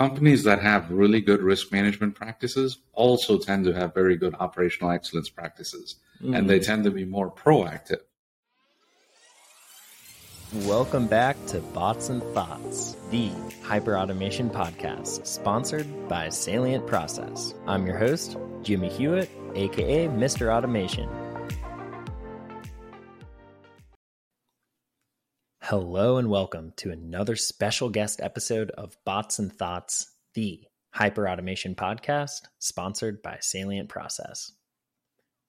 companies that have really good risk management practices also tend to have very good operational excellence practices, mm. and they tend to be more proactive. Welcome back to Bots and Thoughts, the hyperautomation podcast, sponsored by Salient Process. I'm your host, Jimmy Hewitt, aka Mr. Automation. Hello and welcome to another special guest episode of Bots and Thoughts, the hyperautomation podcast, sponsored by Salient Process.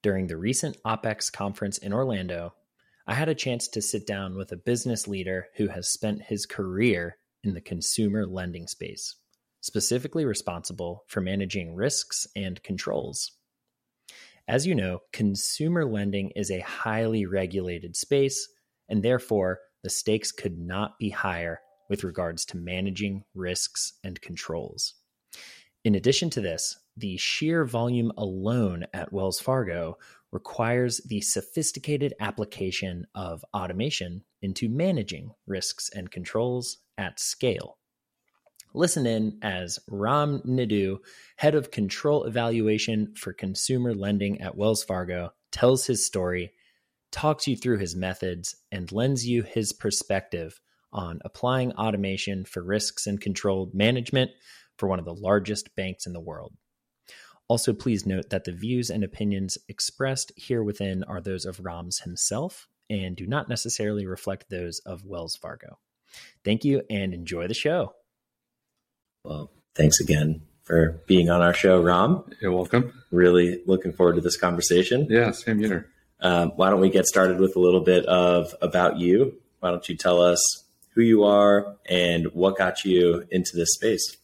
During the recent OPEX conference in Orlando, I had a chance to sit down with a business leader who has spent his career in the consumer lending space, specifically responsible for managing risks and controls. As you know, consumer lending is a highly regulated space, and therefore, the stakes could not be higher with regards to managing risks and controls. In addition to this, the sheer volume alone at Wells Fargo requires the sophisticated application of automation into managing risks and controls at scale. Listen in as Ram Naidu, head of control evaluation for consumer lending at Wells Fargo, tells his story, talks you through his methods, and lends you his perspective on applying automation for risks and control management for one of the largest banks in the world. Also, please note that the views and opinions expressed here within are those of Rams himself and do not necessarily reflect those of Wells Fargo. Thank you and enjoy the show. Well, thanks again for being on our show, Ram. You're welcome. Really looking forward to this conversation. Yeah, same here. Um, why don't we get started with a little bit of about you? Why don't you tell us who you are and what got you into this space?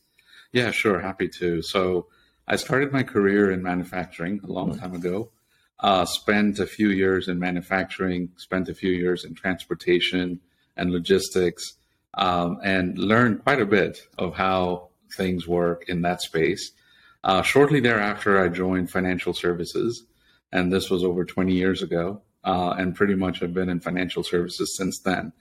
Yeah, sure. Happy to. So, I started my career in manufacturing a long time ago. Uh, spent a few years in manufacturing, spent a few years in transportation and logistics, um, and learned quite a bit of how things work in that space. Uh, shortly thereafter, I joined financial services, and this was over 20 years ago, uh, and pretty much have been in financial services since then.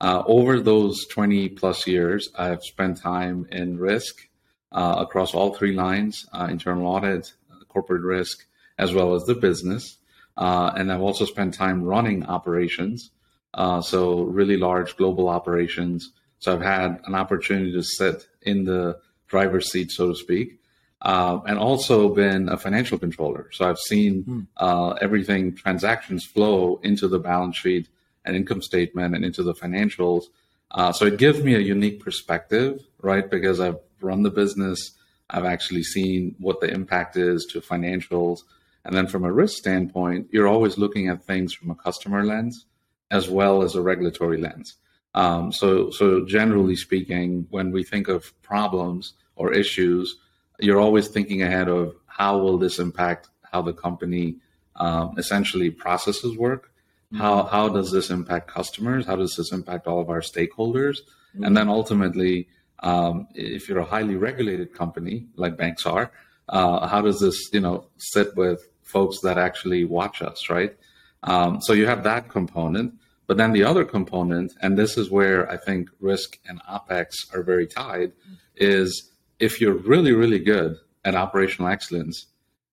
Uh, over those 20 plus years, I've spent time in risk, uh, across all three lines uh, internal audit, corporate risk, as well as the business. Uh, and I've also spent time running operations, uh, so really large global operations. So I've had an opportunity to sit in the driver's seat, so to speak. Uh, and also been a financial controller. So I've seen hmm. uh, everything transactions flow into the balance sheet and income statement and into the financials. Uh, so it gives me a unique perspective, right? Because I've run the business. I've actually seen what the impact is to financials. And then from a risk standpoint, you're always looking at things from a customer lens as well as a regulatory lens. Um, so, so generally speaking, when we think of problems or issues, you're always thinking ahead of how will this impact how the company um, essentially processes work. Mm-hmm. How how does this impact customers? How does this impact all of our stakeholders? Mm-hmm. And then ultimately, um, if you're a highly regulated company like banks are, uh, how does this, you know, sit with folks that actually watch us, right? Um, so you have that component, but then the other component, and this is where I think risk and OPEX are very tied, is if you're really, really good at operational excellence,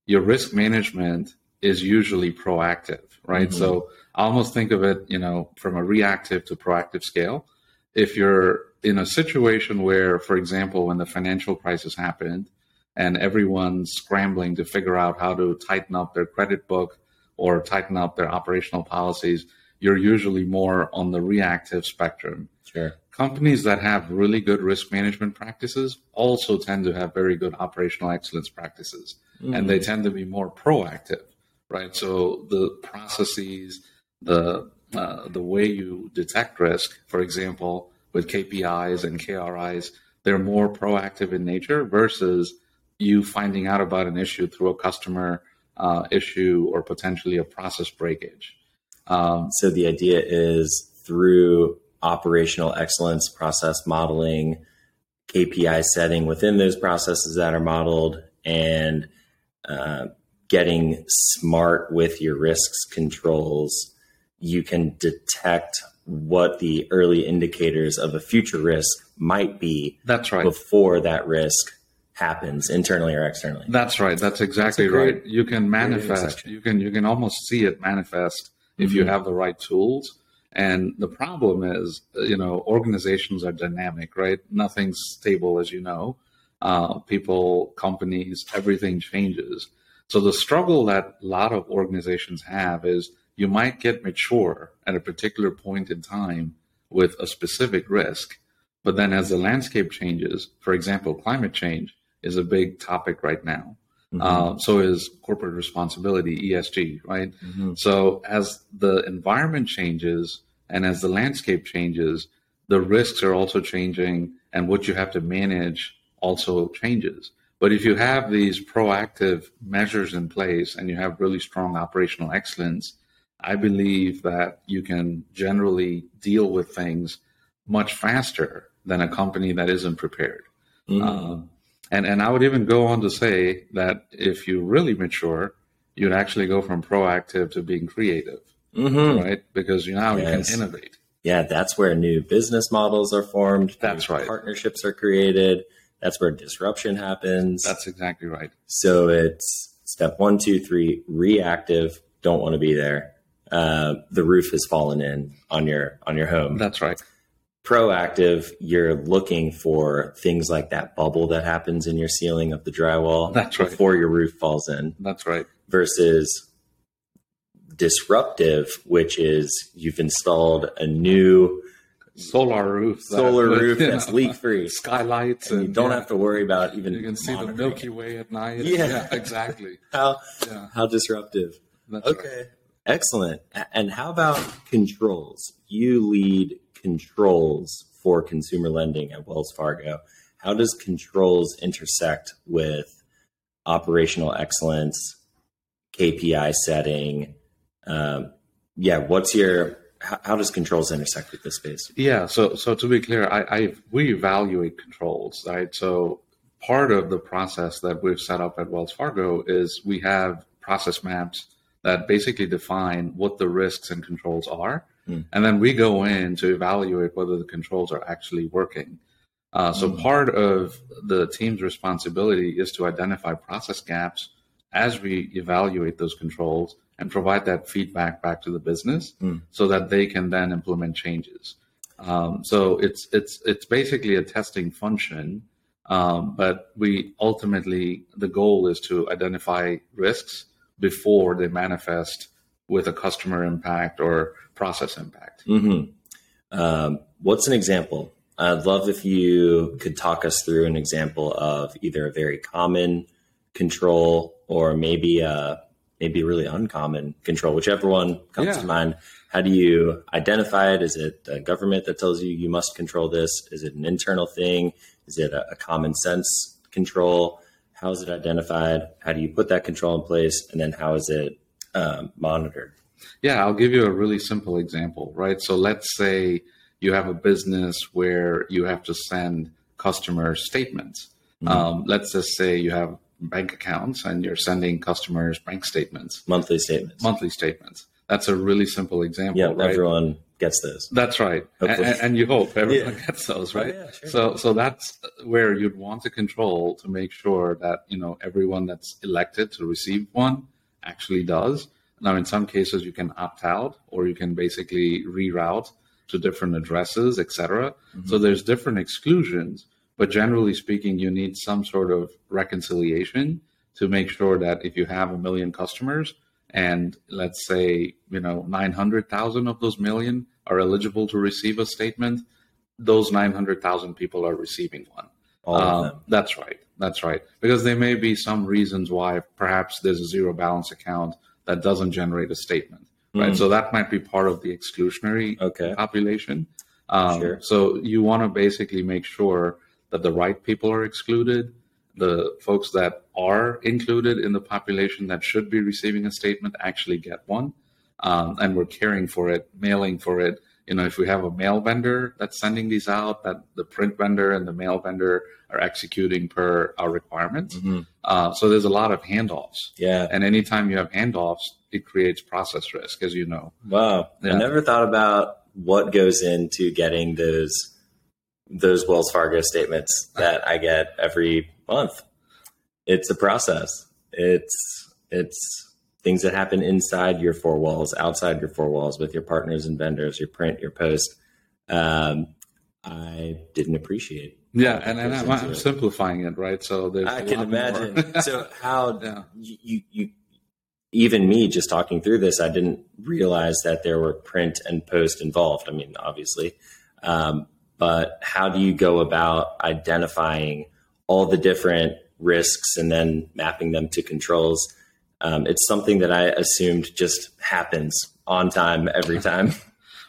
your risk management is usually proactive, right? Mm-hmm. So I almost think of it, you know, from a reactive to proactive scale. If you're in a situation where, for example, when the financial crisis happened and everyone's scrambling to figure out how to tighten up their credit book or tighten up their operational policies, you're usually more on the reactive spectrum. Sure. Companies that have really good risk management practices also tend to have very good operational excellence practices, mm-hmm. and they tend to be more proactive, right? So the processes, the uh, the way you detect risk, for example, with KPIs and KRIs, they're more proactive in nature versus you finding out about an issue through a customer uh, issue or potentially a process breakage. Um, so the idea is through operational excellence, process modeling, KPI setting within those processes that are modeled, and uh, getting smart with your risks controls, you can detect what the early indicators of a future risk might be That's right. before that risk happens internally or externally. That's right. That's exactly That's great- right. You can manifest. You can you can almost see it manifest if you Mhm. have the right tools. And the problem is, you know, organizations are dynamic, right? Nothing's stable, as you know. Uh, people, companies, everything changes. So the struggle that a lot of organizations have is you might get mature at a particular point in time with a specific risk, but then as the landscape changes, for example, climate change is a big topic right now. Mhm. Uh, so is corporate responsibility, ESG, right? Mhm. So as the environment changes and as the landscape changes, the risks are also changing, and what you have to manage also changes. But if you have these proactive measures in place and you have really strong operational excellence, I believe that you can generally deal with things much faster than a company that isn't prepared. Mhm. Um, and and I would even go on to say that if you really mature, you'd actually go from proactive to being creative, Mhm. right? Because you now Yes. you can innovate. Yeah, that's where new business models are formed. That's right. Partnerships are created. That's where disruption happens. That's exactly right. so it's step one, two, three, reactive, don't want to be there. Uh, the roof has fallen in on your on your home. That's right. Proactive, you're looking for things like that bubble that happens in your ceiling of the drywall That's right. before your roof falls in. That's right. versus disruptive, which is you've installed a new Solar roof. solar with, roof that's know, leak free. skylights, And and you don't yeah, have to worry about even You can see the Milky it. Way at night. Yeah. exactly. How Yeah, how disruptive. that's right. Okay. Excellent. And how about controls? You lead controls for consumer lending at Wells Fargo. How does controls intersect with operational excellence, KPI setting? Um, yeah, what's your how, does controls intersect with this space? Yeah. So, so to be clear, I, I we evaluate controls, right? So, part of the process that we've set up at Wells Fargo is we have process maps that basically define what the risks and controls are, Hmm. and then we go in to evaluate whether the controls are actually working. Uh, so, Hmm. part of the team's responsibility is to identify process gaps as we evaluate those controls and provide that feedback back to the business Hmm. so that they can then implement changes. Um, so it's it's it's basically a testing function, um, but we ultimately the goal is to identify risks before they manifest with a customer impact or process impact. hmm Um, what's an example? I'd love if you could talk us through an example of either a very common control or maybe a maybe a really uncommon control, whichever one comes Yeah. to mind. How do you identify it? Is it the government that tells you you must control this? Is it an internal thing? Is it a, a common sense control? How is it identified? How do you put that control in place? And then how is it um, monitored? Yeah, I'll give you a really simple example, right? So let's say you have a business where you have to send customer statements. Mhm. Um, let's just say you have bank accounts and you're sending customers bank statements, Monthly statements. monthly statements. That's a really simple example, yeah, right? everyone gets those. That's right, and, and you hope everyone Yeah. gets those, Oh, right? yeah, sure. So, so that's where you'd want to control to make sure that you know everyone that's elected to receive one actually does. Now, in some cases, you can opt out, or you can basically reroute to different addresses, etc. Mm-hmm. So there's different exclusions, but generally speaking, you need some sort of reconciliation to make sure that if you have a million customers and let's say you know 900,000 of those million are eligible to receive a statement those 900,000 people are receiving one All of them. that's right that's right because there may be some reasons why perhaps there's a zero balance account that doesn't generate a statement right Mm. so that might be part of the exclusionary Okay. population um, Sure. so you want to basically make sure that the right people are excluded the folks that are included in the population that should be receiving a statement actually get one. Um, and we're caring for it, mailing for it. You know, if we have a mail vendor that's sending these out, that the print vendor and the mail vendor are executing per our requirements. Mhm. Uh, so there's a lot of handoffs. Yeah. And anytime you have handoffs, it creates process risk, as you know. Wow. I never thought about what goes into getting those those Wells Fargo statements that I get every month. It's a process. It's it's things that happen inside your four walls, outside your four walls, with your partners and vendors, your print, your post. Um, I didn't appreciate. Yeah, and, and I'm, I'm simplifying it, right? So there's I can imagine. so how yeah. you you even me just talking through this, I didn't realize that there were print and post involved. I mean, obviously, um, but how do you go about identifying all the different risks and then mapping them to controls? Um, it's something that I assumed just happens on time every time.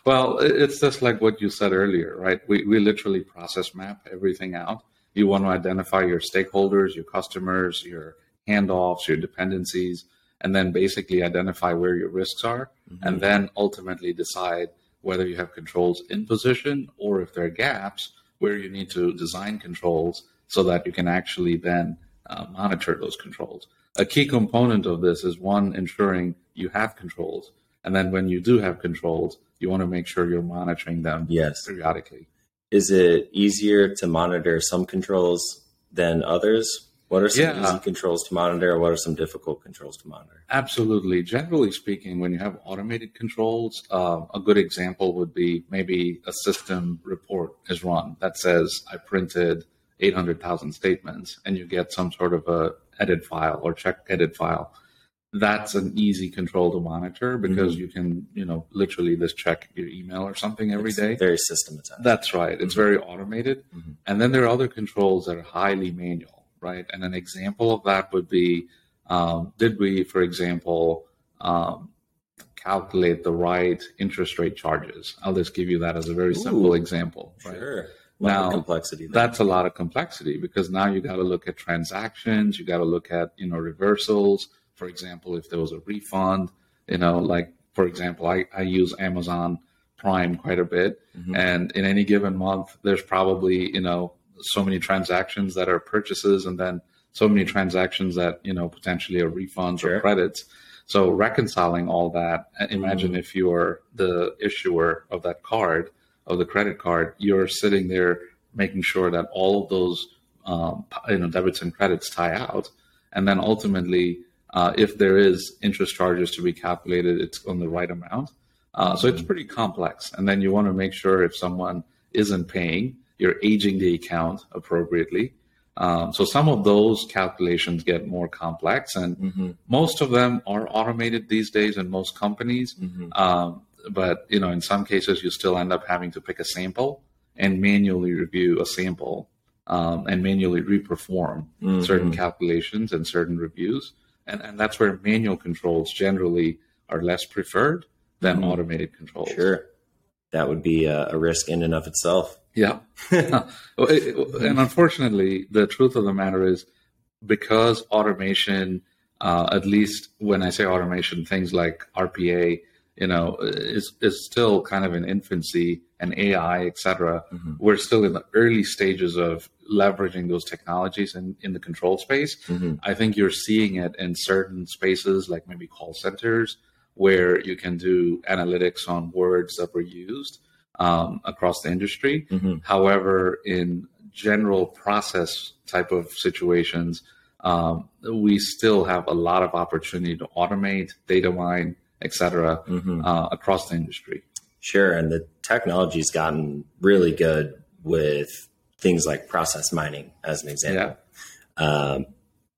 Well, it's just like what you said earlier, right? We, we literally process map everything out. You want to identify your stakeholders, your customers, your handoffs, your dependencies, and then basically identify where your risks are, mm-hmm. and then ultimately decide whether you have controls in position or if there are gaps where you need to design controls so that you can actually then uh, monitor those controls. A key component of this is one, ensuring you have controls. And then when you do have controls, you want to make sure you're monitoring them yes. periodically. Is it easier to monitor some controls than others? What are some yeah. easy controls to monitor? What are some difficult controls to monitor? Absolutely. Generally speaking, when you have automated controls, uh, a good example would be maybe a system report is run that says I printed 800,000 statements, and you get some sort of a edit file or check edit file. That's an easy control to monitor because mm-hmm. you can, you know, literally just check your email or something every it's day. Very systematized. That's right. It's mm-hmm. very automated. Mm-hmm. And then there are other controls that are highly manual right? And an example of that would be um, did we, for example, um, calculate the right interest rate charges? I'll just give you that as a very Ooh, simple example. Right? Sure. Now, complexity. There. That's a lot of complexity because now you got to look at transactions, you got to look at you know reversals. For example, if there was a refund, you know, like for example, I, I use Amazon Prime quite a bit, mm-hmm. and in any given month, there's probably you know so many transactions that are purchases and then so many transactions that you know potentially are refunds sure. or credits so reconciling all that imagine mm. if you're the issuer of that card of the credit card you're sitting there making sure that all of those um, you know debits and credits tie out and then ultimately uh, if there is interest charges to be calculated it's on the right amount uh, so it's mm. pretty complex and then you want to make sure if someone isn't paying you're aging the account appropriately. Um, so some of those calculations get more complex, and mm-hmm. most of them are automated these days in most companies. Mm-hmm. Um, but you know, in some cases, you still end up having to pick a sample and manually review a sample um, and manually reperform mm-hmm. certain calculations and certain reviews. And, and that's where manual controls generally are less preferred than mm-hmm. automated controls. Sure, that would be a, a risk in and of itself. Yeah. and unfortunately, the truth of the matter is because automation, uh, at least when I say automation, things like RPA, you know, is, is still kind of in infancy and AI, et cetera. Mm-hmm. We're still in the early stages of leveraging those technologies in, in the control space. Mm-hmm. I think you're seeing it in certain spaces, like maybe call centers, where you can do analytics on words that were used um, across the industry. Mm-hmm. However, in general process type of situations, um, we still have a lot of opportunity to automate, data mine, et cetera, mm-hmm. uh, across the industry. Sure. And the technology's gotten really good with things like process mining, as an example. Yeah. Um,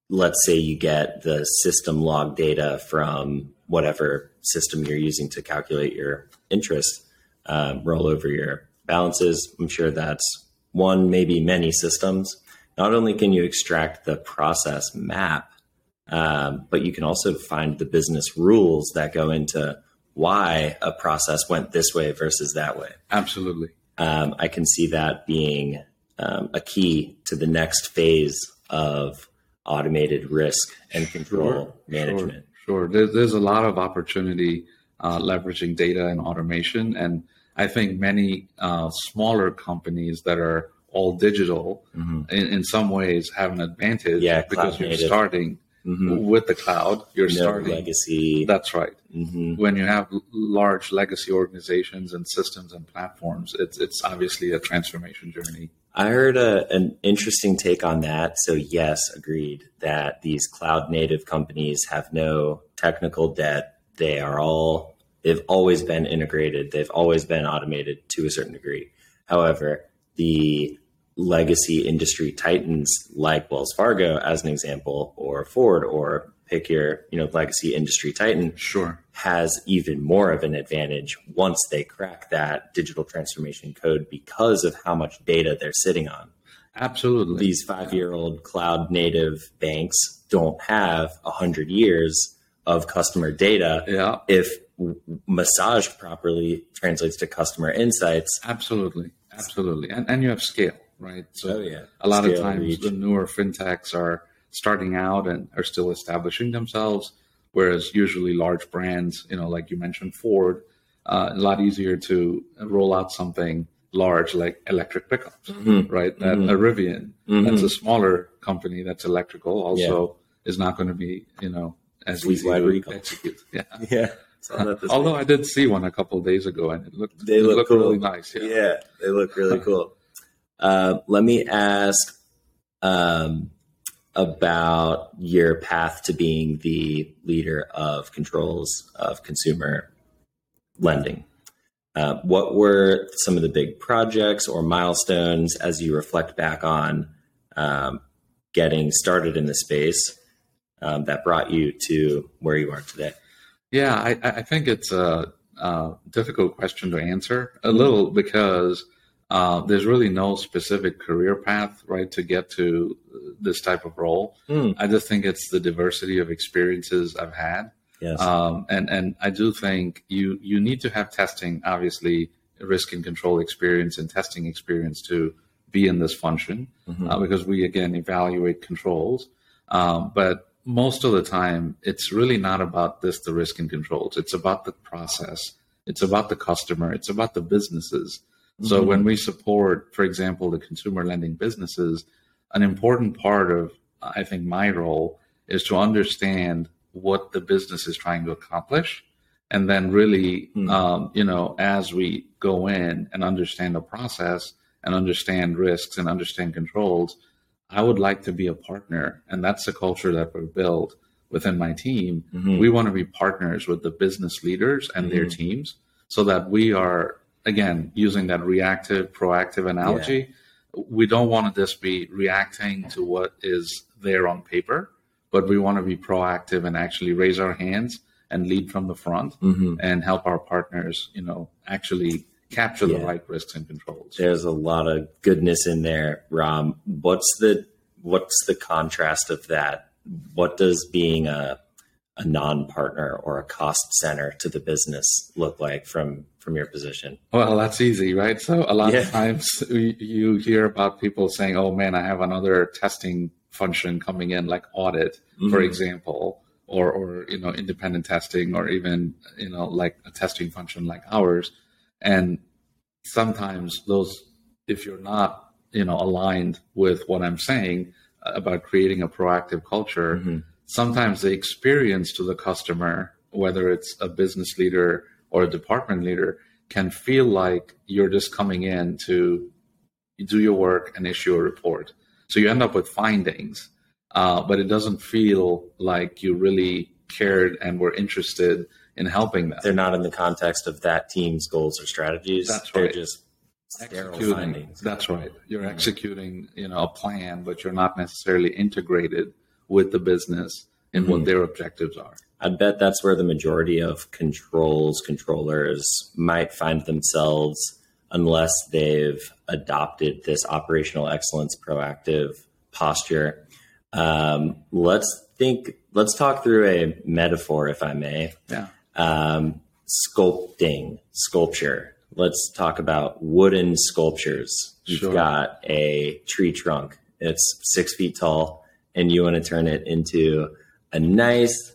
let's say you get the system log data from whatever system you're using to calculate your interest um, roll over your balances. I'm sure that's one, maybe many systems. Not only can you extract the process map, um, but you can also find the business rules that go into why a process went this way versus that way. Absolutely. Um, I can see that being um, a key to the next phase of automated risk and control sure, management. Sure, sure. There's, there's a lot of opportunity uh, leveraging data and automation. And I think many uh, smaller companies that are all digital mm-hmm. in, in, some ways have an advantage yeah, because you're starting Mhm. with the cloud. You're No starting. legacy. That's right. Mhm. When you have large legacy organizations and systems and platforms, it's it's obviously a transformation journey. I heard a, an interesting take on that. So, yes, agreed that these cloud native companies have no technical debt. They are all, they've always been integrated, they've always been automated to a certain degree. However, the legacy industry titans like Wells Fargo, as an example, or Ford, or pick your you know legacy industry titan, Sure. has even more of an advantage once they crack that digital transformation code because of how much data they're sitting on. Absolutely. These five year old cloud native banks don't have 100 years of customer data. yeah. If massaged properly translates to customer insights. Absolutely. Absolutely. And and you have scale, right? So Oh, yeah. a lot of times the newer fintechs are starting out and are still establishing themselves, whereas usually large brands, you know, like you mentioned Ford, uh, a lot easier to roll out something large like electric pickups, Mhm. right? That Mhm. a Rivian, Mhm. that's a smaller company that's electrical, also is not going to be, you know, as Fleet easy to recall. execute. Yeah. Yeah. Although I did see one a couple of days ago and it looked, They look looked cool. really nice. Yeah. Yeah, they look really cool. Uh, let me ask um, about your path to being the leader of controls of consumer lending. Uh, what were some of the big projects or milestones as you reflect back on um, getting started in the space um, that brought you to where you are today? Yeah, I, I think it's a, a difficult question to answer a little because uh, there's really no specific career path, right, to get to this type of role. Hmm. I just think it's the diversity of experiences I've had. Yes. Um, and, and I do think you, you need to have testing, obviously, risk and control experience and testing experience to be in this function Mhm. uh, because we, again, evaluate controls. Um, but most of the time, it's really not about this, the risk and controls. It's about the process. It's about the customer. It's about the businesses. So Mhm. when we support, for example, the consumer lending businesses, an important part of, I think, my role is to understand what the business is trying to accomplish. And then really, Hmm. um, you know, as we go in and understand the process and understand risks and understand controls, I would like to be a partner. And that's the culture that we've built within my team. Mhm. We want to be partners with the business leaders and their Mhm. teams so that we are, again, using that reactive, proactive analogy. We don't want to just be reacting to what is there on paper, but we want to be proactive and actually raise our hands and lead from the front Mhm. and help our partners, you know, actually capture the right risks and controls. There's a lot of goodness in there, Ram. What's the what's the contrast of that? What does being a a non-partner or a cost center to the business look like from from your position? Well, that's easy, right? So a lot Yeah. of times you you hear about people saying, "Oh man, I have another testing function coming in, like audit, for Mhm. example, or or you know independent testing, or even you know like a testing function like ours." And sometimes those, if you're not you know aligned with what I'm saying about creating a proactive culture, Mhm. Sometimes the experience to the customer, whether it's a business leader or a department leader, can feel like you're just coming in to do your work and issue a report. So you end up with findings, uh, but it doesn't feel like you really cared and were interested in helping them. They're not in the context of that team's goals or strategies. That's They're just sterile executing. findings. That's right. You're Mhm. executing, you know, a plan, but you're not necessarily integrated with the business in Mhm. what their objectives are. I bet that's where the majority of controls controllers might find themselves unless they've adopted this operational excellence proactive posture. Um, let's think, let's talk through a metaphor, if I may. Yeah. Um, sculpting, sculpture. Let's talk about wooden sculptures. You've Sure. got a tree trunk, it's six feet tall, and you want to turn it into a nice,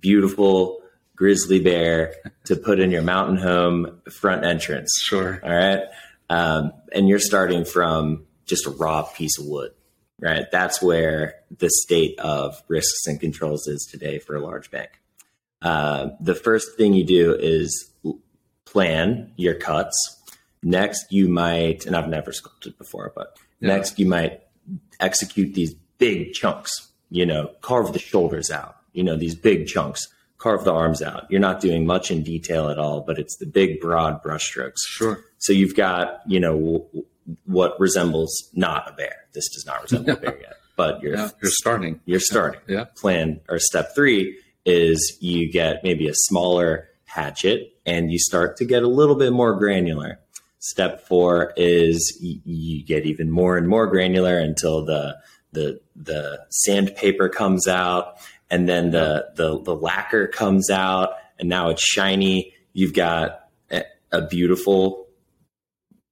beautiful grizzly bear to put in your mountain home front entrance. Sure. All right. Um, and you're starting from just a raw piece of wood. right? That's where the state of risks and controls is today for a large bank. Uh, the first thing you do is plan your cuts. Next, you might, and I've never sculpted before, but yeah. next you might execute these big chunks, you know, carve the shoulders out, you know, these big chunks, carve the arms out. You're not doing much in detail at all, but it's the big, broad brushstrokes. Sure. So you've got, you know, w- what resembles not a bear. This does not resemble a bear yet, but you're, yeah, you're starting. You're starting. Yeah. Plan or step three is you get maybe a smaller hatchet and you start to get a little bit more granular. Step four is you, you get even more and more granular until the the the sandpaper comes out and then the, the the lacquer comes out and now it's shiny. You've got a, beautiful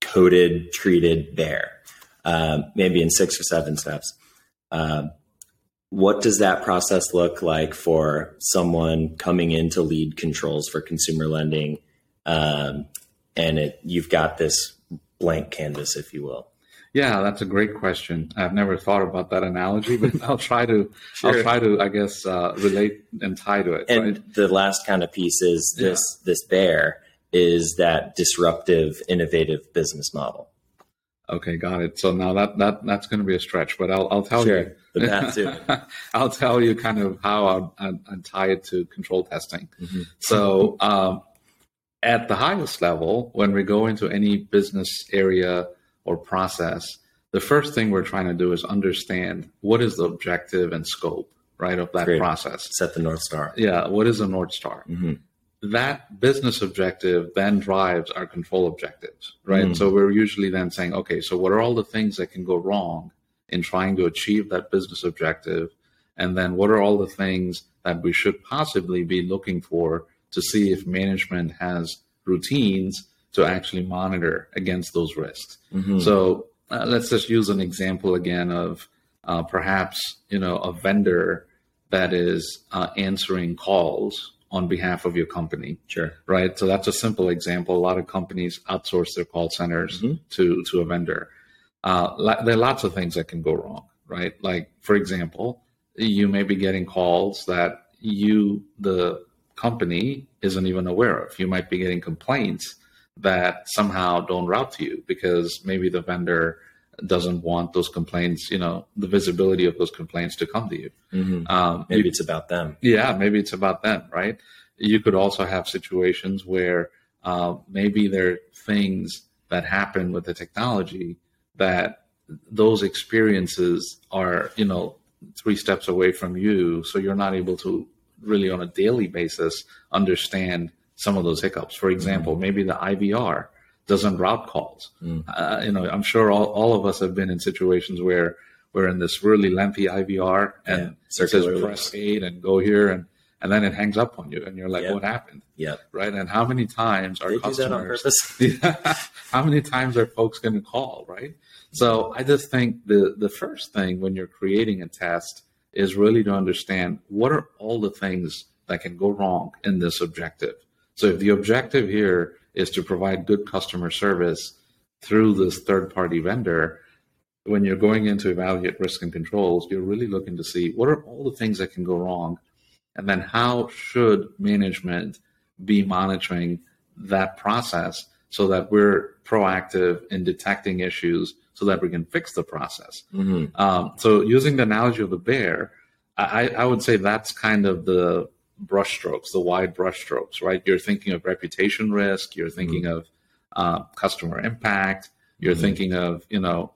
coated treated bear, um, maybe in six or seven steps. Um, what does that process look like for someone coming in to lead controls for consumer lending? Um, and it, you've got this blank canvas, if you will. Yeah, that's a great question. I've never thought about that analogy, but I'll try to. sure. I'll try to, I guess, uh, relate and tie to it. And right? the last kind of piece is this: yeah. this bear is that disruptive, innovative business model. Okay, got it. So now that that that's going to be a stretch, but I'll I'll tell sure, you. But that too. I'll tell you kind of how I, I, I tie it to control testing. Mm-hmm. So um, at the highest level, when we go into any business area or process, the first thing we're trying to do is understand what is the objective and scope, right, of that Great. process. Set the north star. Yeah, what is the north star? Mm-hmm that business objective then drives our control objectives, right? Mm. So we're usually then saying, okay, so what are all the things that can go wrong in trying to achieve that business objective? And then what are all the things that we should possibly be looking for to see if management has routines to actually monitor against those risks? Mm-hmm. So uh, let's just use an example again of uh, perhaps, you know, a vendor that is uh, answering calls on behalf of your company. Sure. Right. So that's a simple example. A lot of companies outsource their call centers mm-hmm. to to a vendor. Uh, there are lots of things that can go wrong. Right. Like for example, you may be getting calls that you the company isn't even aware of. You might be getting complaints that somehow don't route to you because maybe the vendor doesn't want those complaints, you know, the visibility of those complaints to come to you. Mm-hmm. Um, maybe you, it's about them. Yeah, maybe it's about them, right? You could also have situations where uh, maybe there are things that happen with the technology that those experiences are, you know, three steps away from you. So you're not able to really on a daily basis understand some of those hiccups. For example, mm-hmm. maybe the IVR doesn't route calls. Mm. Uh, you know, I'm sure all, all of us have been in situations where we're in this really lengthy IVR and yeah, it says press eight and go here and and then it hangs up on you and you're like, yep. what happened? Yeah. Right. And how many times are they customers how many times are folks going to call? Right. So I just think the the first thing when you're creating a test is really to understand what are all the things that can go wrong in this objective. So if the objective here is to provide good customer service through this third party vendor, when you're going in to evaluate risk and controls, you're really looking to see what are all the things that can go wrong, and then how should management be monitoring that process so that we're proactive in detecting issues so that we can fix the process. Mm-hmm. Um, so, using the analogy of the bear, I, I would say that's kind of the brushstrokes, the wide brushstrokes, right? You're thinking of reputation risk, you're thinking mm-hmm. of uh, customer impact, you're mm-hmm. thinking of, you know,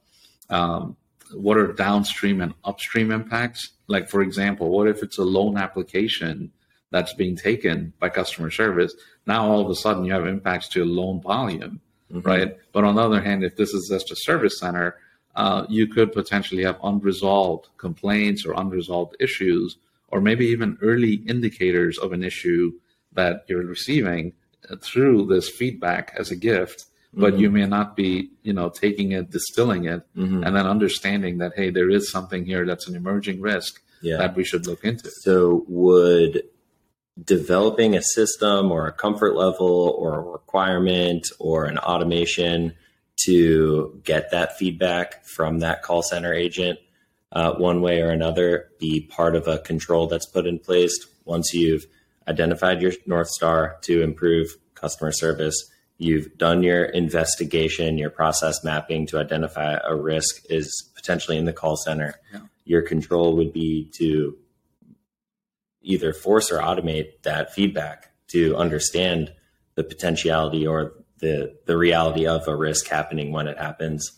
um, what are downstream and upstream impacts? Like, for example, what if it's a loan application that's being taken by customer service? Now, all of a sudden, you have impacts to loan volume, mm-hmm. right? But on the other hand, if this is just a service center, uh, you could potentially have unresolved complaints or unresolved issues or maybe even early indicators of an issue that you're receiving through this feedback as a gift but mm-hmm. you may not be you know taking it distilling it mm-hmm. and then understanding that hey there is something here that's an emerging risk yeah. that we should look into so would developing a system or a comfort level or a requirement or an automation to get that feedback from that call center agent uh, one way or another be part of a control that's put in place once you've identified your North Star to improve customer service. You've done your investigation, your process mapping to identify a risk is potentially in the call center. Yeah. Your control would be to either force or automate that feedback to understand the potentiality or the the reality of a risk happening when it happens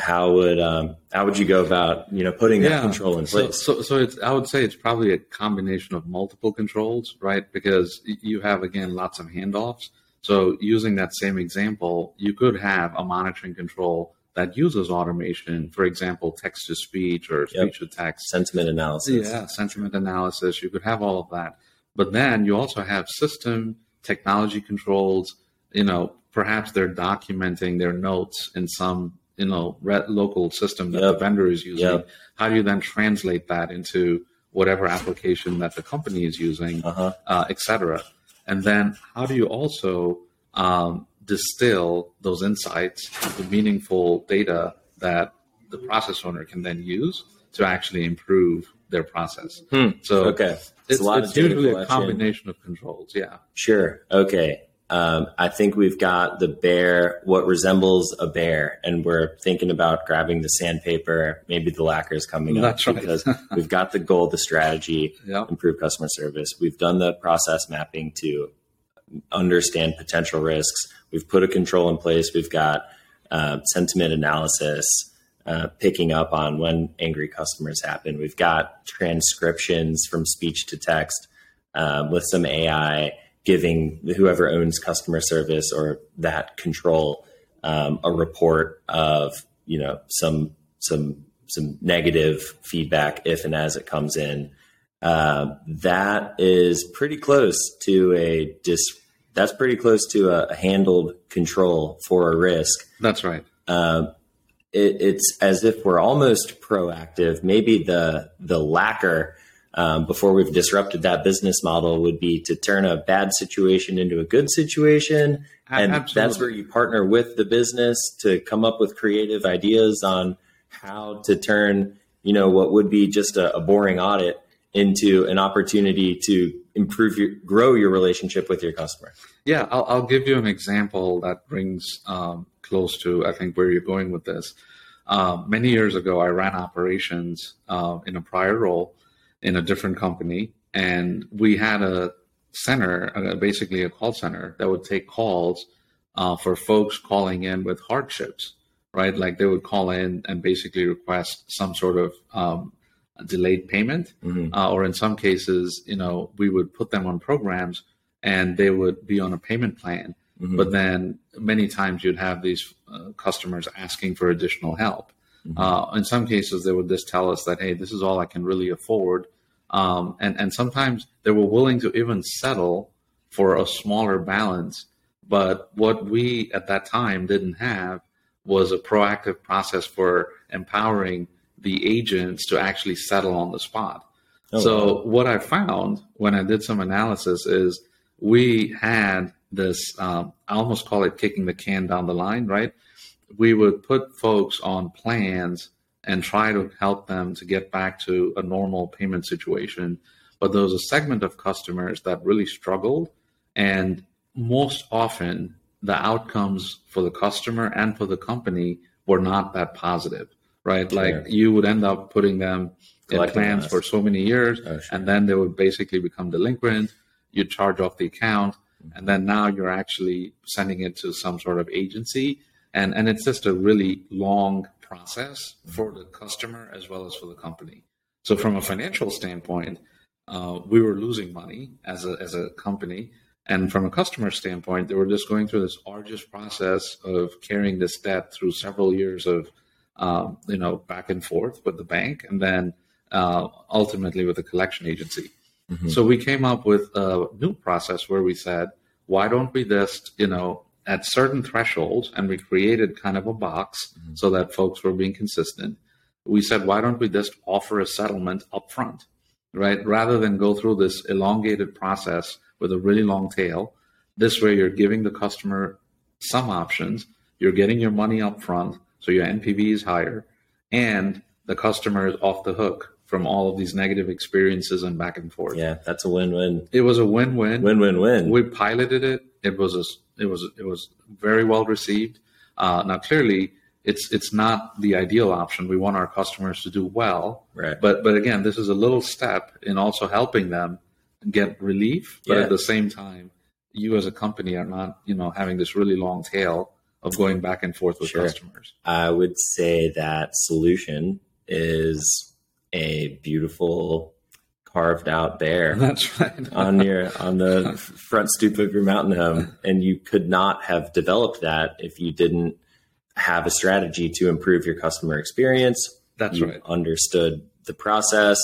how would um, how would you go about you know putting that yeah. control in place? So, so, so it's I would say it's probably a combination of multiple controls, right? Because you have again lots of handoffs. So using that same example, you could have a monitoring control that uses automation, for example, text to speech or speech to text, sentiment analysis. Yeah, sentiment analysis. You could have all of that, but then you also have system technology controls. You know, perhaps they're documenting their notes in some you know local system that yep. the vendor is using yep. how do you then translate that into whatever application that the company is using uh-huh. uh, etc and then how do you also um, distill those insights into meaningful data that the process owner can then use to actually improve their process hmm. so okay it's, it's, it's usually a combination of controls yeah sure okay um, I think we've got the bear, what resembles a bear, and we're thinking about grabbing the sandpaper, maybe the lacquer is coming up That's because right. we've got the goal, the strategy, yep. improve customer service. We've done the process mapping to understand potential risks. We've put a control in place. We've got uh, sentiment analysis, uh, picking up on when angry customers happen. We've got transcriptions from speech to text uh, with some AI giving whoever owns customer service or that control um, a report of you know some some some negative feedback if and as it comes in. Uh, that is pretty close to a dis. That's pretty close to a, a handled control for a risk. That's right. Uh, it, it's as if we're almost proactive. Maybe the the lacquer um, before we've disrupted that business model would be to turn a bad situation into a good situation. And Absolutely. that's where you partner with the business to come up with creative ideas on how to turn, you know, what would be just a, a boring audit into an opportunity to improve your, grow your relationship with your customer. Yeah, I'll, I'll give you an example that brings um, close to, I think, where you're going with this. Uh, many years ago, I ran operations uh, in a prior role in a different company, and we had a center, uh, basically a call center that would take calls uh, for folks calling in with hardships, right? Like they would call in and basically request some sort of um, delayed payment, mm-hmm. uh, or in some cases, you know, we would put them on programs and they would be on a payment plan. Mm-hmm. But then many times you'd have these uh, customers asking for additional help. Mm-hmm. Uh, in some cases, they would just tell us that, hey, this is all I can really afford. Um, and, and sometimes they were willing to even settle for a smaller balance. But what we at that time didn't have was a proactive process for empowering the agents to actually settle on the spot. Oh, so wow. what I found when I did some analysis is we had this, um, I almost call it kicking the can down the line, right? We would put folks on plans and try to help them to get back to a normal payment situation. But there was a segment of customers that really struggled. And most often, the outcomes for the customer and for the company were not that positive, right? Like yeah. you would end up putting them in plans for so many years, oh, sure. and then they would basically become delinquent. You charge off the account, and then now you're actually sending it to some sort of agency and and it's just a really long process for the customer as well as for the company. So from a financial standpoint, uh, we were losing money as a as a company, and from a customer standpoint, they were just going through this arduous process of carrying this debt through several years of um, you know back and forth with the bank, and then uh, ultimately with the collection agency. Mm-hmm. So we came up with a new process where we said, why don't we just you know at certain thresholds, and we created kind of a box mm-hmm. so that folks were being consistent. We said, why don't we just offer a settlement up front, right? Rather than go through this elongated process with a really long tail. This way, you're giving the customer some options. You're getting your money up front, so your NPV is higher, and the customer is off the hook from all of these negative experiences and back and forth. Yeah, that's a win-win. It was a win-win. Win-win-win. We piloted it. It was a, it was it was very well received. Uh, now, clearly, it's it's not the ideal option. We want our customers to do well, right? But but again, this is a little step in also helping them get relief. But Yeah. at the same time, you as a company are not you know having this really long tail of going back and forth with Sure. customers. I would say that solution is a beautiful carved out there. That's right. on your on the front stoop of your mountain home, and you could not have developed that if you didn't have a strategy to improve your customer experience. That's you right. understood the process.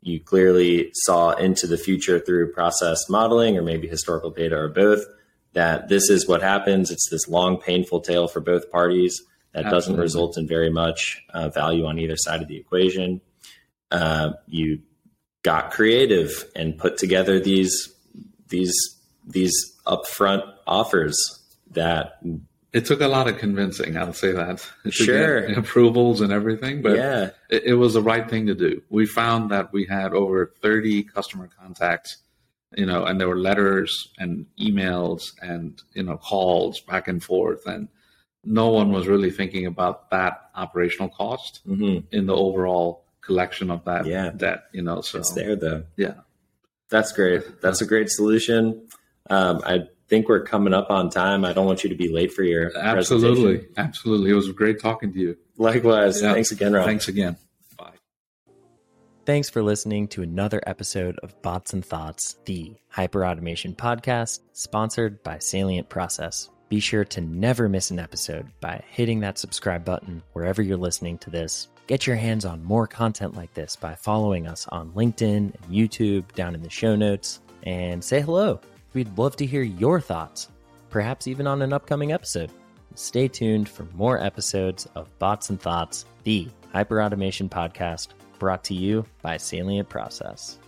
You clearly saw into the future through process modeling or maybe historical data or both that this is what happens. It's this long, painful tale for both parties that doesn't result in very much uh, value on either side of the equation. Uh, you got creative and put together these these these upfront offers that It took a lot of convincing. I'll say that. Sure. approvals and everything, but yeah it, it was the right thing to do. We found that we had over 30 customer contacts, you know, and there were letters and emails and, you know, calls back and forth. And no one was really thinking about that operational cost hmm in the overall collection of that Yeah. debt, you know, so it's there though yeah. That's great. That's a great solution. Um, I think we're coming up on time. I don't want you to be late for your Absolutely. Absolutely. It was great talking to you. Likewise. Yeah. Thanks again, Ram. Thanks again. Bye. Thanks for listening to another episode of Bots and Thoughts, the hyperautomation podcast sponsored by Salient Process. Be sure to never miss an episode by hitting that subscribe button wherever you're listening to this. Get your hands on more content like this by following us on LinkedIn and YouTube down in the show notes and say hello. We'd love to hear your thoughts, perhaps even on an upcoming episode. Stay tuned for more episodes of Bots and Thoughts, the hyperautomation podcast brought to you by Salient Process.